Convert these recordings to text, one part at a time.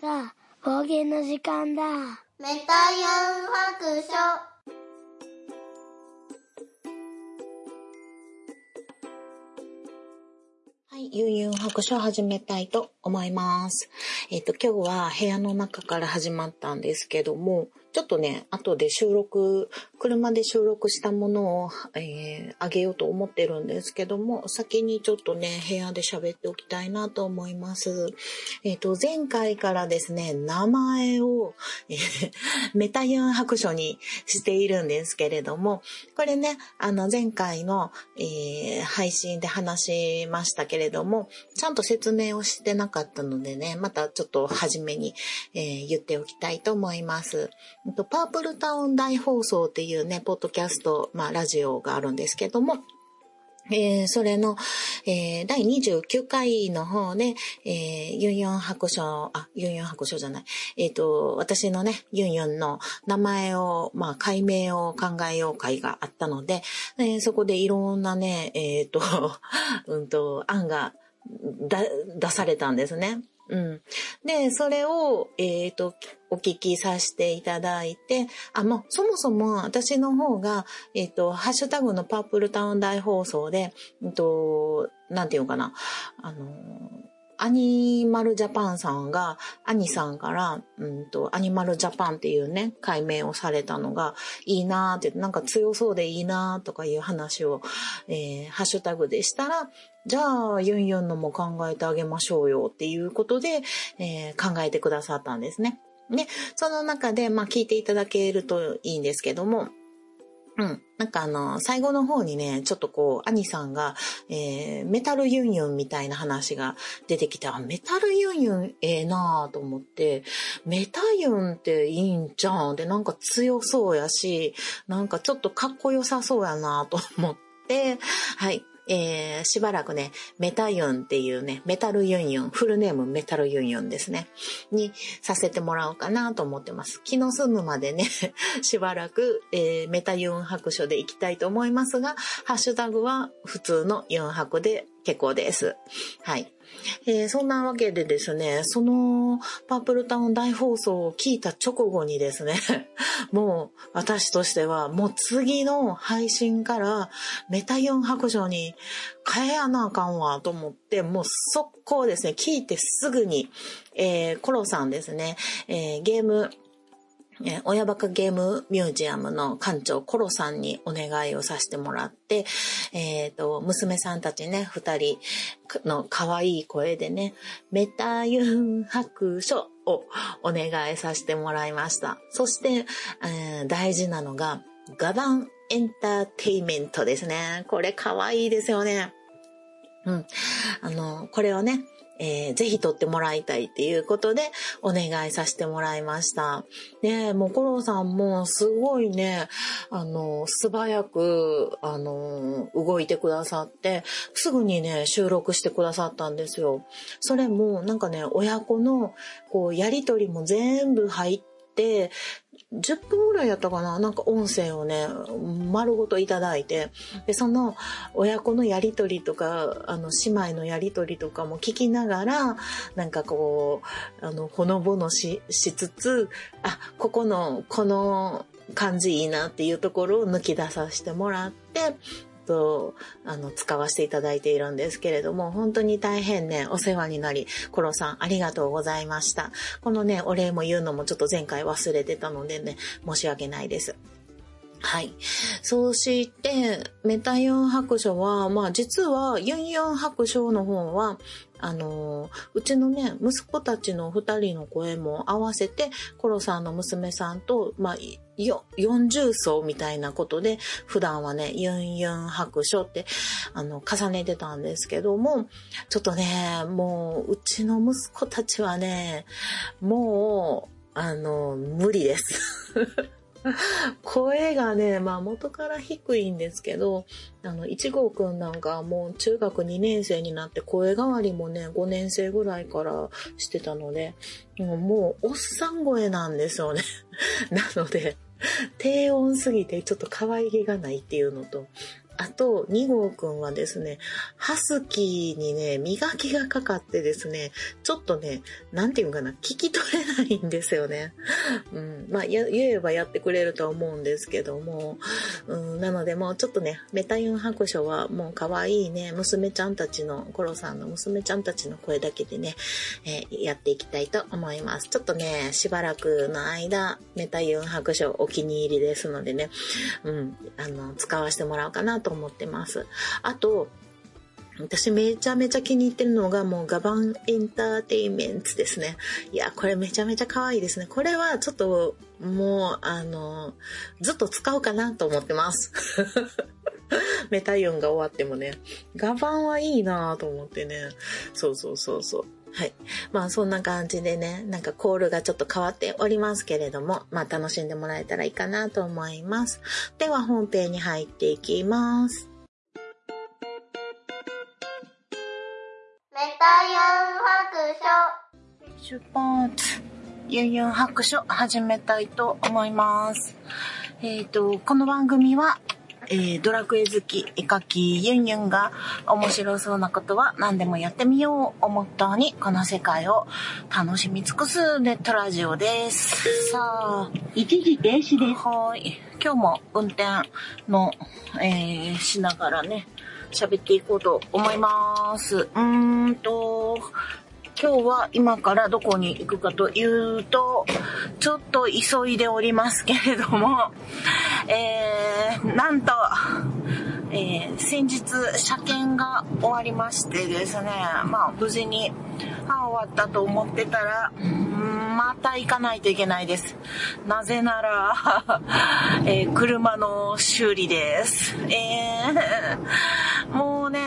さあ、冒険の時間だ。メタユン白書。はい、ゆうゆう白書を始めたいと思います。えっ、ー、と、今日は部屋の中から始まったんですけども、ちょっとね、後で収録、車で収録したものを、えー、あげようと思ってるんですけども、先にちょっとね、部屋で喋っておきたいなと思います。えっ、ー、と、前回からですね、名前を、えー、メタユン白書にしているんですけれども、これね、あの、前回の、えー、配信で話しましたけれども、ちゃんと説明をしてなかったのでね、またちょっと初めに、えー、言っておきたいと思います。パープルタウン大放送っていうね、ポッドキャスト、まあ、ラジオがあるんですけども、えー、それの、えー、第29回の方で、えー、ユンユン白書、あ、ユンユン白書じゃない。えっ、ー、と、私のね、ユンユンの名前を、まあ、解明を考えよう会があったので、えー、そこでいろんなね、えっ、ー、と、うんと、案がだ出されたんですね。うん。で、それを、えっ、ー、と、お聞きさせていただいて、あ、もう、そもそも私の方が、えっ、ー、と、ハッシュタグのパープルタウン大放送で、えっ、ー、と、なんていうかな、あの、アニマルジャパンさんが、アニさんから、うんと、アニマルジャパンっていうね、解明をされたのがいいなーって、なんか強そうでいいなーとかいう話を、えー、ハッシュタグでしたら、じゃあ、ユンユンのも考えてあげましょうよっていうことで、えー、考えてくださったんですね。ね、その中で、まあ、聞いていただけるといいんですけども、うん。なんかあの、最後の方にね、ちょっとこう、兄さんが、えー、メタルユンユンみたいな話が出てきて、あ、メタルユンユンええなぁと思って、メタユンっていいんじゃんで、なんか強そうやし、なんかちょっとかっこよさそうやなと思って、はい。えー、しばらくね、メタユンっていうね、メタルユンユン、フルネームメタルユンユンですね、にさせてもらおうかなと思ってます。気の済むまでね、しばらく、えー、メタユン白書でいきたいと思いますが、ハッシュタグは普通のユン白で結構です。はい。えー、そんなわけでですね、そのパープルタウン大放送を聞いた直後にですね、もう私としてはもう次の配信からメタヨン白書に変えやなあかんわと思って、もう速攻ですね、聞いてすぐに、えー、コロさんですね、えー、ゲームえ、親バカゲームミュージアムの館長コロさんにお願いをさせてもらって、えっ、ー、と、娘さんたちね、二人の可愛い声でね、メタユン白書をお願いさせてもらいました。そして、えー、大事なのが、ガバンエンターテイメントですね。これ可愛いですよね。うん。あの、これをね、えー、ぜひ撮ってもらいたいっていうことでお願いさせてもらいました。ねもうコロさんもすごいね、あの、素早く、あの、動いてくださって、すぐにね、収録してくださったんですよ。それも、なんかね、親子の、こう、やりとりも全部入って、10分ぐらいやったかな。なんか音声をね、丸ごといただいて、で、その親子のやりとりとか、あの、姉妹のやりとりとかも聞きながら、なんかこう、あの、ほのぼのし、しつつ、あ、ここの、この感じいいなっていうところを抜き出させてもらって、と、あの、使わせていただいているんですけれども、本当に大変ね、お世話になり、コロさんありがとうございました。このね、お礼も言うのもちょっと前回忘れてたのでね、申し訳ないです。はい。そして、メタユン白書は、まあ実はユンユン白書の方は、あの、うちのね、息子たちの二人の声も合わせて、コロさんの娘さんと、まあ、よ、40層みたいなことで、普段はね、ユンユン白書って、あの、重ねてたんですけども、ちょっとね、もう、うちの息子たちはね、もう、あの、無理です。声がね、まあ元から低いんですけど、あの、一号くんなんかもう中学2年生になって声変わりもね、5年生ぐらいからしてたので、もうおっさん声なんですよね。なので、低音すぎてちょっと可愛げがないっていうのと、あと、2号くんはですね、ハスキーにね、磨きがかかってですね、ちょっとね、なんていうかな、聞き取れないんですよね。うん。まあ、言えばやってくれるとは思うんですけども、うん、なのでもうちょっとね、メタユン白書はもう可愛いね、娘ちゃんたちの、コロさんの娘ちゃんたちの声だけでね、えー、やっていきたいと思います。ちょっとね、しばらくの間、メタユン白書お気に入りですのでね、うん、あの、使わせてもらおうかなと思ってます。あと、私めちゃめちゃ気に入ってるのがもうガバンエンターテイメンツですね。いや、これめちゃめちゃ可愛いですね。これはちょっともう、あの、ずっと使おうかなと思ってます。メタイオンが終わってもね。ガバンはいいなと思ってね。そうそうそうそう。はい。まあそんな感じでね、なんかコールがちょっと変わっておりますけれども、まあ楽しんでもらえたらいいかなと思います。では本編に入っていきます。メタユン白書。出発。ユンユン白書始めたいと思います。えっ、ー、と、この番組は、えー、ドラクエ好き、絵描き、ユンユンが面白そうなことは何でもやってみようをモットーに、この世界を楽しみ尽くすネットラジオです。さあ、一時停止です。はい。今日も運転の、えー、しながらね、喋っていこうと思います。うーんと、今日は今からどこに行くかというと、ちょっと急いでおりますけれども、えー、なんと、えー、先日車検が終わりましてですね、まあ無事に、あ、終わったと思ってたら、また行かないといけないです。なぜなら、えー、車の修理です。えー、もうね、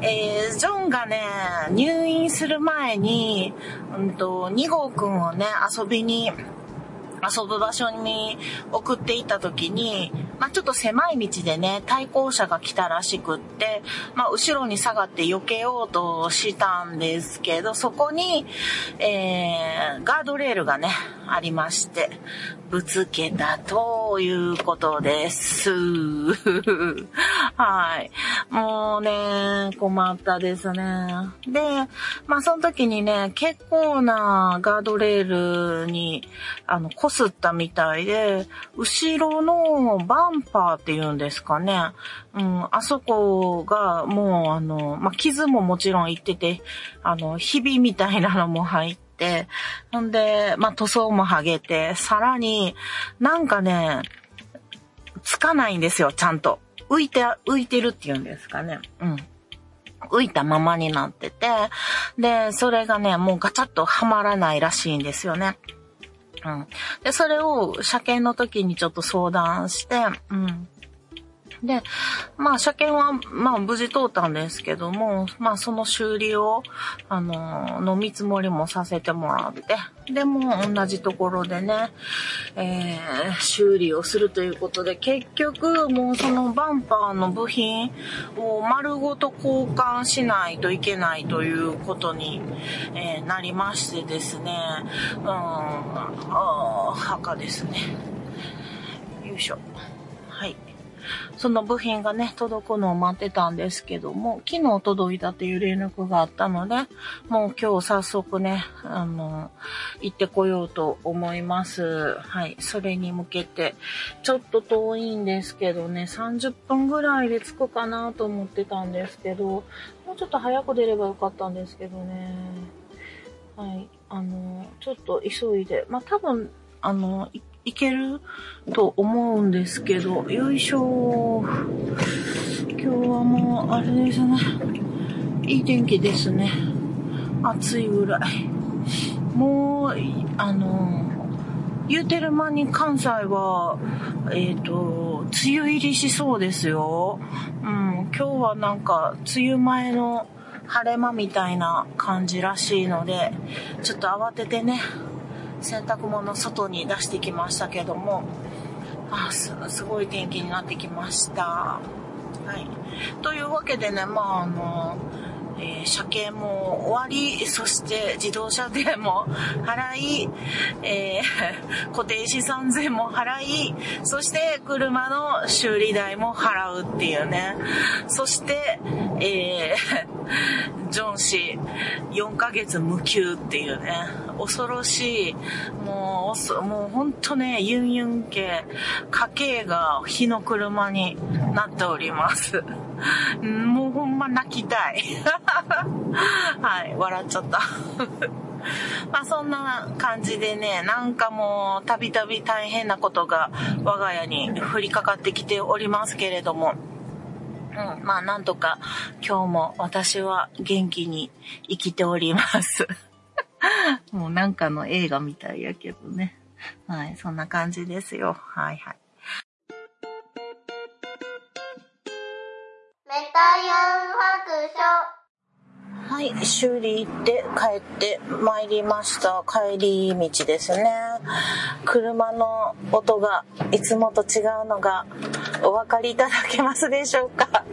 えー、ジョンがね、入院する前に、うんと、2号くんをね、遊びに遊ぶ場所に送っていった時に、まあ、ちょっと狭い道でね、対向車が来たらしくって、まあ、後ろに下がって避けようとしたんですけど、そこに、えー、ガードレールがね、ありまして、ぶつけたということです。はい。もうね、困ったですね。で、まあその時にね、結構なガードレールに、あの、こすったみたいで、後ろのバンパーっていうんですかね。うん、あそこがもうあの、まあ傷ももちろんいってて、あの、ひびみたいなのも入って、、ほんで、まあ、塗装も剥げて、さらに、なんかね、つかないんですよ、ちゃんと。浮いて、浮いてるっていうんですかね。うん。浮いたままになってて、で、それがね、もうガチャッとはまらないらしいんですよね。うん。で、それを車検の時にちょっと相談して、うん。で、まあ、車検は、まあ、無事通ったんですけども、まあ、その修理を、あの、の見積もりもさせてもらって、でも、同じところでね、えー、修理をするということで、結局、もうそのバンパーの部品を丸ごと交換しないといけないということに、えー、なりましてですね、うん、あ墓ですね。よいしょ。はい。その部品がね、届くのを待ってたんですけども、昨日届いたという連絡があったので、もう今日早速ね、あの、行ってこようと思います。はい。それに向けて、ちょっと遠いんですけどね、30分ぐらいで着くかなと思ってたんですけど、もうちょっと早く出ればよかったんですけどね。はい。あの、ちょっと急いで、まあ、多分、あの、いけると思うんですけど、よいしょ今日はもう、あれですね。いい天気ですね。暑いぐらい。もう、あの、言うてる間に関西は、えっ、ー、と、梅雨入りしそうですよ。うん、今日はなんか、梅雨前の晴れ間みたいな感じらしいので、ちょっと慌ててね、洗濯物外に出してきましたけども、あすすごい天気になってきました。はい。というわけでね、まああの、えー車検も終わり、そして自動車税も払い、えー固定資産税も払い、そして車の修理代も払うっていうね。そして、えージョン氏4ヶ月無給っていうね。恐ろしい。もうおそ、もうほんとね、ユンユン系、家計が火の車になっております。もうほんま泣きたい。はい、笑っちゃった。まあそんな感じでね、なんかもうたびたび大変なことが我が家に降りかかってきておりますけれども、うん、まあなんとか今日も私は元気に生きております。もうなんかの映画みたいやけどね。はい、そんな感じですよ。はいはい。はい、修理行って帰ってまいりました。帰り道ですね。車の音がいつもと違うのがお分かりいただけますでしょうか？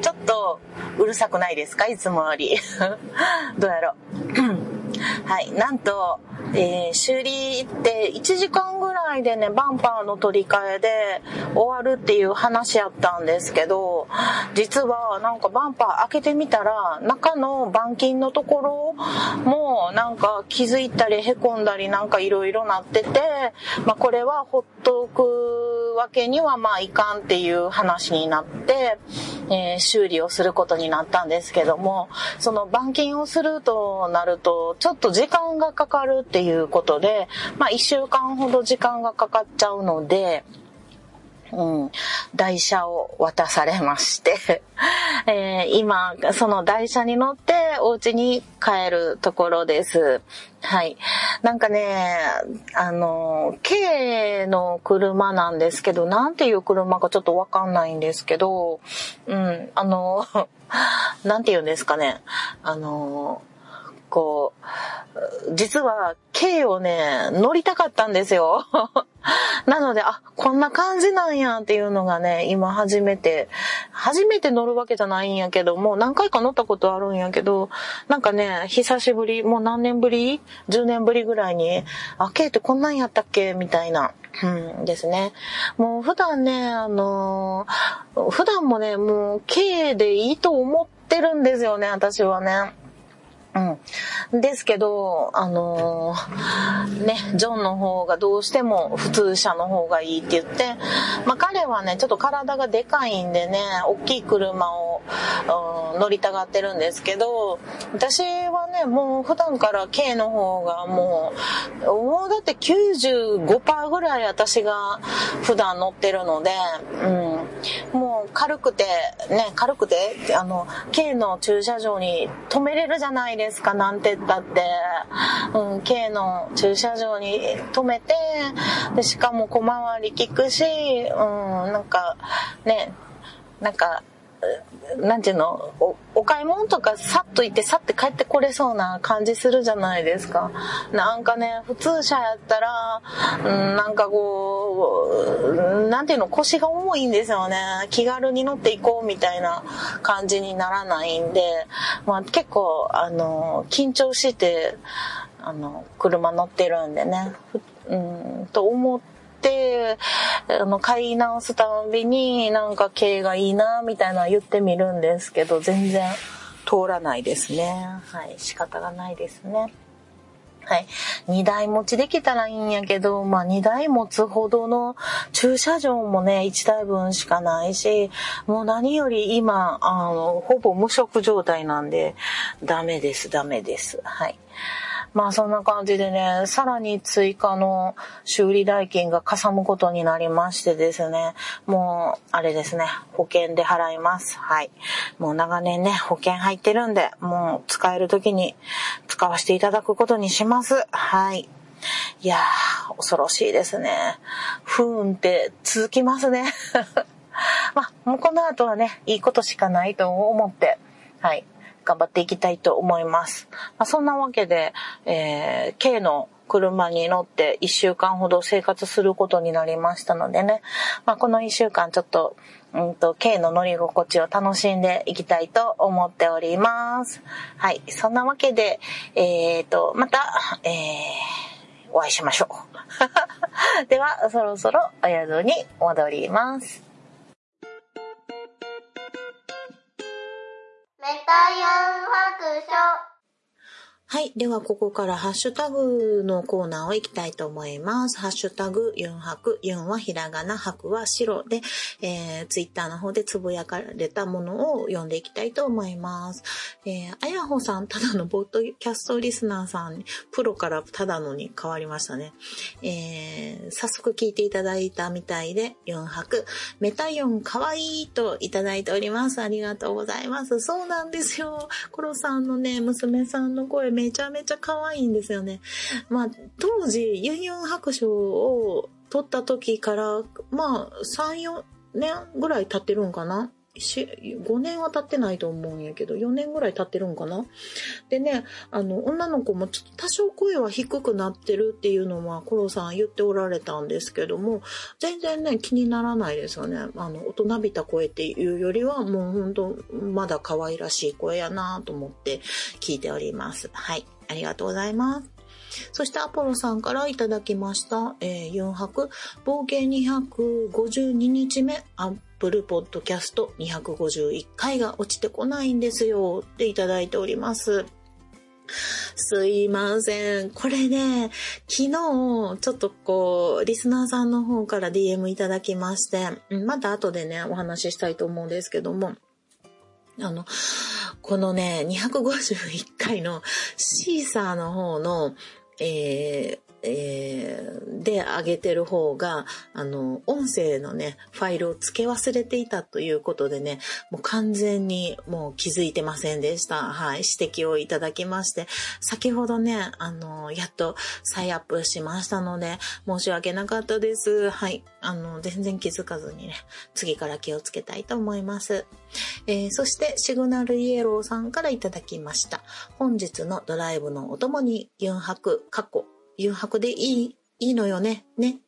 ちょっとうるさくないですか？いつもより。どうやろう？はい、なんと、え修理って1時間ぐらいでね、バンパーの取り替えで終わるっていう話やったんですけど、実はなんかバンパー開けてみたら、中の板金のところもなんか気づいたり凹んだりなんかいろいろなってて、まあこれはほっとくわけにはまあいかんっていう話になって、えー修理をすることになったんですけども、その板金をするとなると、ちょっと時間がかかるっていうていうことで、まあ一週間ほど時間がかかっちゃうので、うん、台車を渡されまして、えー今、その台車に乗ってお家に帰るところです。はい。なんかね、あの、軽の車なんですけど、なんていう車かちょっとわかんないんですけど、うん、あの、なんて言うんですかね。あの、こう、実は、軽をね、乗りたかったんですよ。なので、あ、こんな感じなんやっていうのがね、今初めて、初めて乗るわけじゃないんやけども、何回か乗ったことあるんやけど、なんかね、久しぶり、もう何年ぶり ?10 年ぶりぐらいに、あ、軽ってこんなんやったっけ？みたいな。うんですね。もう普段ね、あのー普段もね、もう軽でいいと思ってるんですよね、私はね。うん。ですけど、あのーね、ジョンの方がどうしても普通車の方がいいって言って、まあ彼はね、ちょっと体がでかいんでね、大きい車を、うん乗りたがってるんですけど、私はね、もう普段から軽の方がもう、もうだって95%ぐらい私が普段乗ってるので、うん。もう軽くて、ね、軽くて、あの、軽の駐車場に止めれるじゃないですか、なんて言ったって。うん、K の駐車場に止めて、で、しかも小回り聞くし、うん、なんか、ね、なんか、なんていうの？お、お買い物とかさっと行ってさって帰ってこれそうな感じするじゃないですか。なんかね、普通車やったら、うん、なんかこう、なんていうの、腰が重いんですよね。気軽に乗っていこうみたいな感じにならないんで、まあ結構、あの、緊張して、あの、車乗ってるんでね、うん、と思っ、あの、買い直すたびになんか軽がいいな、みたいな言ってみるんですけど、全然通らないですね。はい、仕方がないですね。はい。二台持ちできたらいいんやけど、まあ二台持つほどの駐車場もね、一台分しかないし、もう何より今、あの、ほぼ無職状態なんで、ダメです、ダメです。はい。まあそんな感じでね、さらに追加の修理代金がかさむことになりましてですね、もう、あれですね、保険で払います。はい。もう長年ね、保険入ってるんで、もう使える時に使わせていただくことにします。はい。いやー、恐ろしいですね。不運って続きますね。まあ、もうこの後はね、いいことしかないと思って、はい。頑張っていきたいと思います。まあ、そんなわけで、えー、K の車に乗って1週間ほど生活することになりましたのでね、まあ、この1週間ちょっと、うんと、K の乗り心地を楽しんでいきたいと思っております。はい。そんなわけで、えっ、ー、と、また、えー、お会いしましょう。では、そろそろお宿に戻ります。メタヤン白書はい。では、ここからハッシュタグのコーナーを行きたいと思います。ハッシュタグ、ユンハク。ユンはひらがな、ハクは白で、えー、ツイッターの方でつぶやかれたものを読んでいきたいと思います。えー、あやほさん、ただのボットキャストリスナーさん、プロからただのに変わりましたね。えー、早速聞いていただいたみたいで、ユンハク。メタユンかわいいといただいております。ありがとうございます。そうなんですよ。コロさんのね、娘さんの声めちゃめちゃ可愛いんですよね。まあ、当時、ユンユン白書を撮った時から、まあ、3、4年ぐらい経ってるんかな5年は経ってないと思うんやけど、4年ぐらい経ってるんかな？でね、あの、女の子もちょっと多少声は低くなってるっていうのは、コロさん言っておられたんですけども、全然ね、気にならないですよね。あの、大人びた声っていうよりは、もうほんと、まだ可愛らしい声やなと思って聞いております。はい。ありがとうございます。そしてアポロさんからいただきました、えー、4泊、冒険252日目、ップルポッドキャスト251回が落ちてこないんですよっていただいております。すいません。これね、昨日、ちょっとこう、リスナーさんの方から DM いただきまして、また後でね、お話ししたいと思うんですけども、あの、このね、251回のシーサーの方の、えー、えー、で上げてる方が、あの、音声のね、ファイルを付け忘れていたということでね、もう完全にもう気づいてませんでした。はい、指摘をいただきまして、先ほどね、あの、やっと再アップしましたので、申し訳なかったです。はい、あの、全然気づかずにね、次から気をつけたいと思います。えー、そして、シグナルイエローさんからいただきました。本日のドライブのお供に、ユンハク、過去、誘白でいいいいのよね。ね。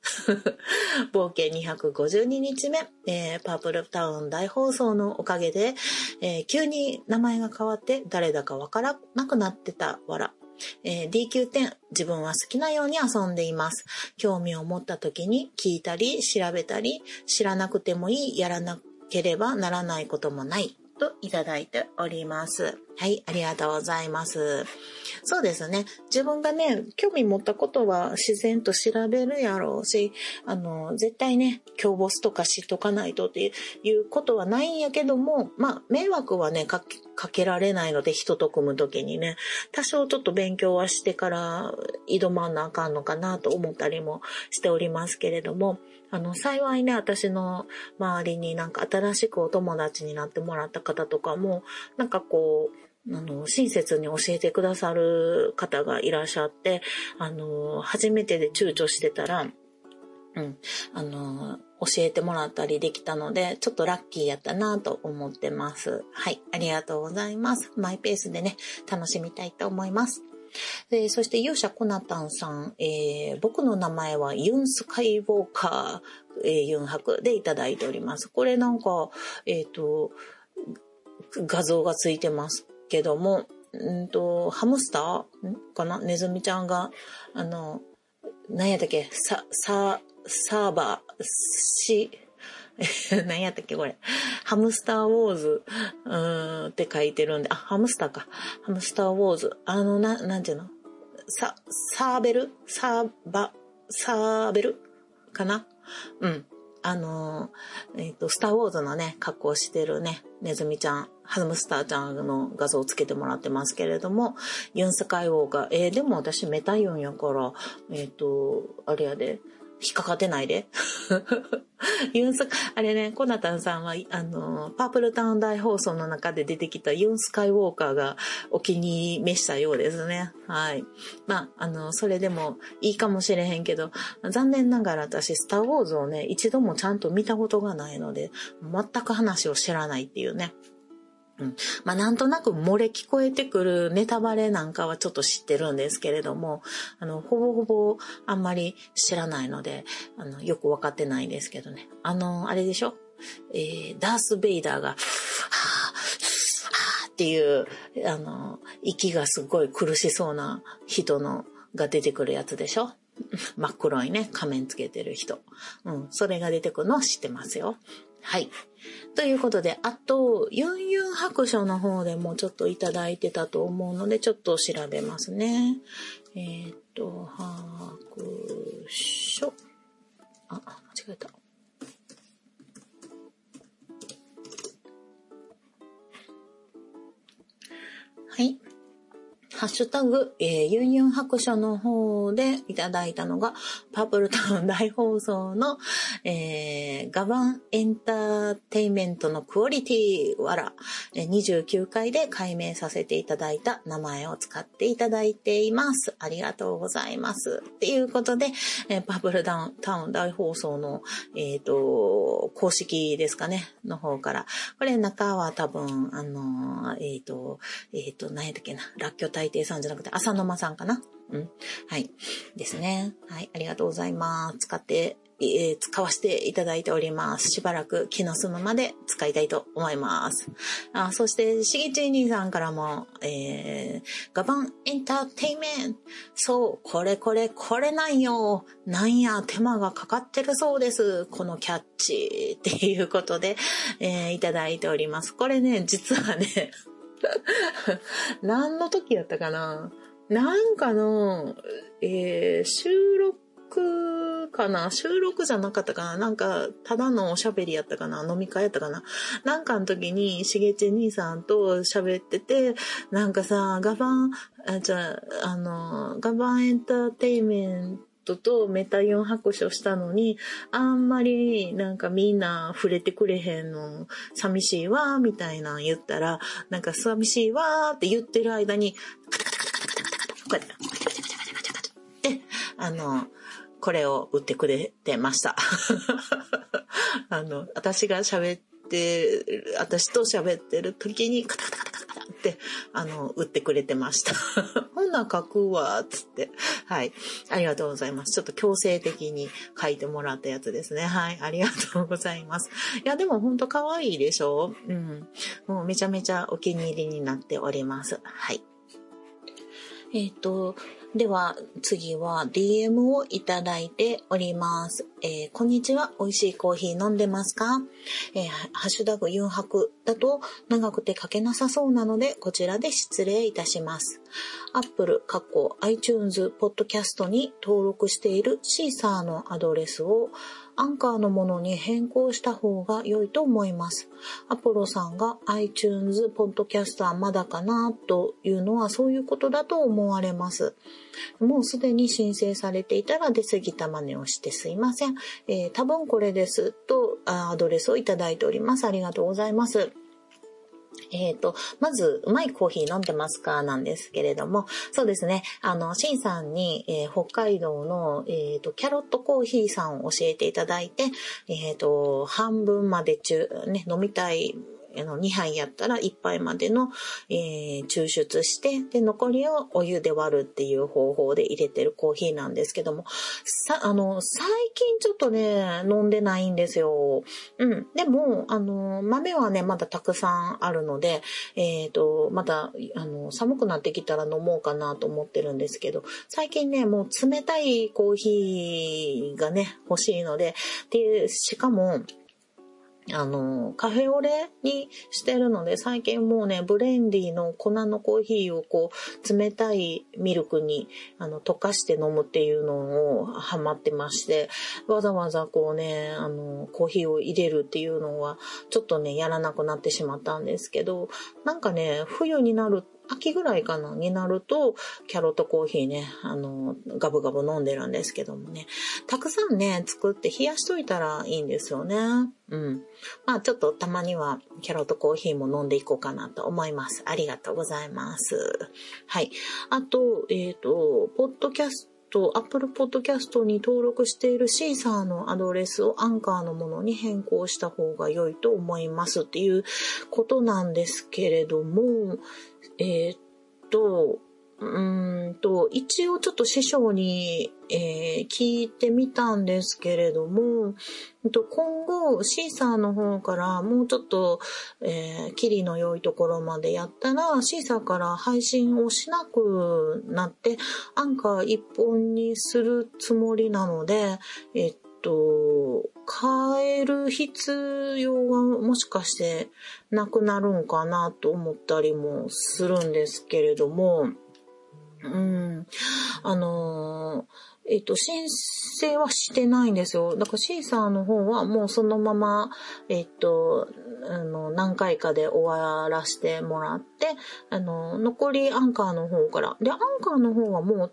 冒険252日目、えー、パープルタウン大放送のおかげで、えー、急に名前が変わって誰だかわからなくなってたわら。えー、DQ10 自分は好きなように遊んでいます。興味を持った時に聞いたり調べたり知らなくてもいいやらなければならないこともないといただいております。はい、ありがとうございます。そうですね。自分がね、興味持ったことは自然と調べるやろうし、あの、絶対ね、今日ボスとか知っとかないとっていうことはないんやけども、まあ、迷惑はね、かけ、られないので、人と組むときにね、多少ちょっと勉強はしてから挑まんなあかんのかなと思ったりもしておりますけれども、あの、幸いね、私の周りになんか新しくお友達になってもらった方とかも、なんかこう、あの、親切に教えてくださる方がいらっしゃって、あの、初めてで躊躇してたら、うん、あの、教えてもらったりできたので、ちょっとラッキーやったなと思ってます。はい、ありがとうございます。マイペースでね、楽しみたいと思います。でそして勇者コナタンさん、えー、僕の名前はユン・スカイウォーカー、えー、ユンハクでいただいております。これなんか、えっ、ー、と、画像がついてますけども、んと、ハムスター？かな？ネズミちゃんが、あの、何やったっけ？さ、さ、サーバー、し、何やったっけ？これ。ハムスターウォーズ、うーんって書いてるんで、あ、ハムスターか。ハムスターウォーズ。あの、な、なんていうの？サ、サーベル？サーバ、サーベル？かな？うん。あのえっ、ー、と、スターウォーズのね、格好してるね、ネズミちゃん、ハムスターちゃんの画像をつけてもらってますけれども、ユンスカイウォーカー、えー、でも私メタユンやから、えっ、ー、と、あれやで、引っかかってないで。ユンスカ、あれね、コナタンさんは、あの、パープルタウン大放送の中で出てきたユンスカイウォーカーがお気に召したようですね。はい。まあ、あの、それでもいいかもしれへんけど、残念ながら私、スターウォーズをね、一度もちゃんと見たことがないので、全く話を知らないっていうね。うん。まあ、なんとなく漏れ聞こえてくるネタバレなんかはちょっと知ってるんですけれども、あの、ほぼほぼあんまり知らないので、あの、よくわかってないんですけどね。あの、あれでしょ？えー、ダース・ベイダーが、はぁ、はぁっていう、あの、息がすごい苦しそうな人の、が出てくるやつでしょ？真っ黒いね、仮面つけてる人。うん、それが出てくるのは知ってますよ。はい。ということで、あと、ユンユン白書の方でもちょっといただいてたと思うので、ちょっと調べますね。えー、っと、白書。あ、間違えた。はい。ハッシュタグ、えー、ユンユン白書の方でいただいたのが、パープルタウン大放送の、えー、ガバンエンターテイメントのクオリティわら、29回で解明させていただいた名前を使っていただいています。ありがとうございます。っていうことで、えー、パープルタウン大放送の、えっ、ー、と、公式ですかね、の方から、これ中は多分、あの、えっ、ー、と、えっ、と、何やったっけな、ラッキョ大帝さんじゃなくて、浅沼さんかな？うん。はい。ですね。はい。ありがとうございます。使って、えー、使わせていただいております。しばらく気の済むまで使いたいと思います。あそして、しげち兄さんからも、えー、ガバンエンターテイメント。そう、これこれこれなんよ。なんや、手間がかかってるそうです。このキャッチ。っていうことで、えー、いただいております。これね、実はね、何の時やったかな？なんかの、えー、収録かな？収録じゃなかったかな？なんか、ただのおしゃべりやったかな？飲み会やったかな？なんかの時に、しげち兄さんと喋ってて、なんかさ、ガバン、あ、じゃあ、あの、ガバンエンターテイメントトとメタイオン拍手をしたのに、あんまりなんかみんな触れてくれへんの、寂しいわ、みたいな言ったら、なんか寂しいわって言ってる間に、カタカタカタカタカタカタ、こうやって、カタカタカタカタカタって、あの、これを打ってくれてました。あの、私が喋って、私と喋ってる時にカタカタカタカタカタって、あの、売ってくれてました。ほんな書くわ、つって。はい。ありがとうございます。ちょっと強制的に書いてもらったやつですね。はい。ありがとうございます。いや、でもほんと可愛いでしょ？うん。もうめちゃめちゃお気に入りになっております。はい。えっ、ー、と、では次は DM をいただいております。えー、こんにちは。美味しいコーヒー飲んでますか？えー、ハッシュタグ誘白だと長くて書けなさそうなので、こちらで失礼いたします。Apple、過去 iTunes、Podcast に登録しているシーサーのアドレスをアンカーのものに変更した方が良いと思います。アポロさんが iTunes、ポッドキャスターまだかなというのはそういうことだと思われます。もうすでに申請されていたら出過ぎた真似をしてすいません。えー、多分これですとアドレスをいただいております。ありがとうございます。えっ、ー、と、まず、うまいコーヒー飲んでますかなんですけれども、そうですね、あの、シンさんに、えー、北海道の、えっ、ー、と、キャロットコーヒーさんを教えていただいて、えっ、と、半分まで中、ね、飲みたいあの、2杯やったら1杯までの、えー、抽出して、で、残りをお湯で割るっていう方法で入れてるコーヒーなんですけども、さ、あの、最近ちょっとね、飲んでないんですよ。うん。でも、あの、豆はね、まだたくさんあるので、えっ、ー、と、また、あの、寒くなってきたら飲もうかなと思ってるんですけど、最近ね、もう冷たいコーヒーがね、欲しいので、で、しかも、あの、カフェオレにしてるので、最近もうね、ブレンディーの粉のコーヒーをこう、冷たいミルクに、あの、溶かして飲むっていうのをハマってまして、わざわざこうね、あの、コーヒーを入れるっていうのは、ちょっとね、やらなくなってしまったんですけど、なんかね、冬になる秋ぐらいかな、になると、キャロットコーヒーね、あの、ガブガブ飲んでるんですけどもね、たくさんね、作って冷やしといたらいいんですよね。うん。まあちょっとたまにはキャロットコーヒーも飲んでいこうかなと思います。ありがとうございます。はい。あと、えっ、ー、と、ポッドキャストと、Apple Podcast に登録しているシーサーのアドレスをアンカーのものに変更した方が良いと思いますっていうことなんですけれども、えー、っと、うんと、一応ちょっと師匠に、えー、聞いてみたんですけれども、今後、シーサーの方からもうちょっと、えー、キリの良いところまでやったら、シーサーから配信をしなくなって、アンカー一本にするつもりなので、えっと、変える必要がもしかしてなくなるんかなと思ったりもするんですけれども、うん。あの、えっ、と、申請はしてないんですよ。だからシーサーの方はもうそのまま、えっ、と、あの、何回かで終わらせてもらって、あの、残りアンカーの方から。で、アンカーの方はも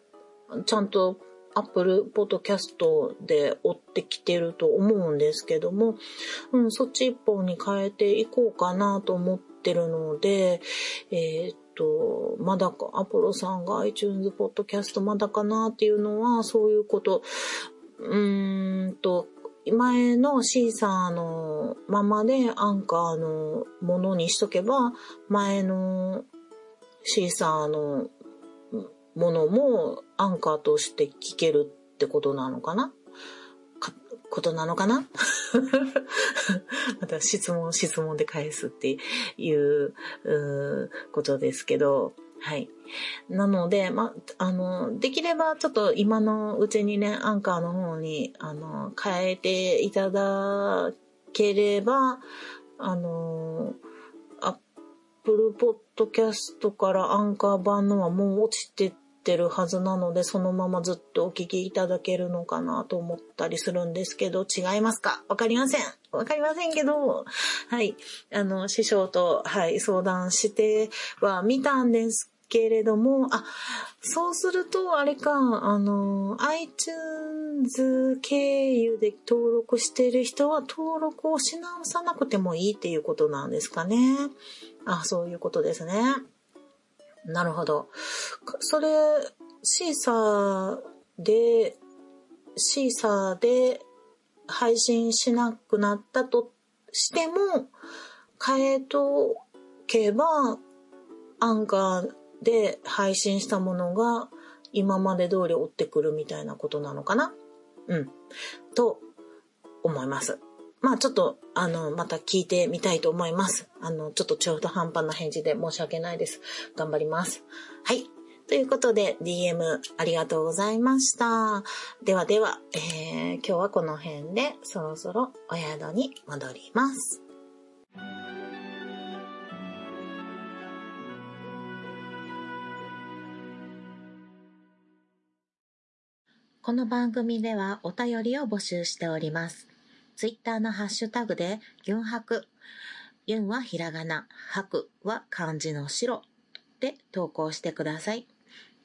う、ちゃんとアップルポッドキャストで追ってきてると思うんですけども、うん、そっち一本に変えていこうかなと思ってるので、えー、と、まだか、アポロさんが iTunes ポッドキャストまだかなっていうのは、そういうこと、うーんと、前のシーサーのままでアンカーのものにしとけば、前のシーサーのものもアンカーとして聞けるってことなのかな？ことなのかな？また質問、質問で返すっていうことですけど、はい。なので、ま、あの、できればちょっと今のうちにね、アンカーの方に、あの、変えていただければ、あの、プルポッドキャストからアンカー版のはもう落ちてってるはずなので、そのままずっとお聞きいただけるのかなと思ったりするんですけど、違いますか？わかりません。わかりませんけど、はい。あの、師匠と、はい、相談しては見たんですけれども、あ、そうすると、あれか、あの、iTunes 経由で登録してる人は登録をし直さなくてもいいっていうことなんですかね。あ、そういうことですね。なるほど。それ、シーサーで、シーサーで配信しなくなったとしても、変えとけば、アンカーで配信したものが今まで通り追ってくるみたいなことなのかな？うん。と思います。まあちょっと、あの、また聞いてみたいと思います。あの、ちょっと中途半端な返事で申し訳ないです。頑張ります。はい。ということで、DM ありがとうございました。ではでは、えー、今日はこの辺でそろそろお宿に戻ります。この番組ではお便りを募集しております。ツイッターのハッシュタグで、ユンハク。ユンはひらがな、ハクは漢字の白で投稿してください。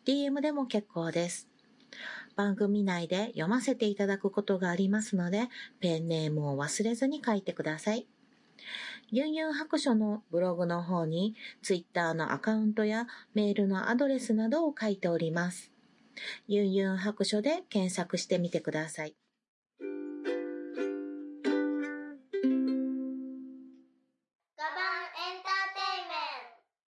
DM でも結構です。番組内で読ませていただくことがありますので、ペンネームを忘れずに書いてください。ユンユン白書のブログの方に、ツイッターのアカウントやメールのアドレスなどを書いております。ユンユン白書で検索してみてください。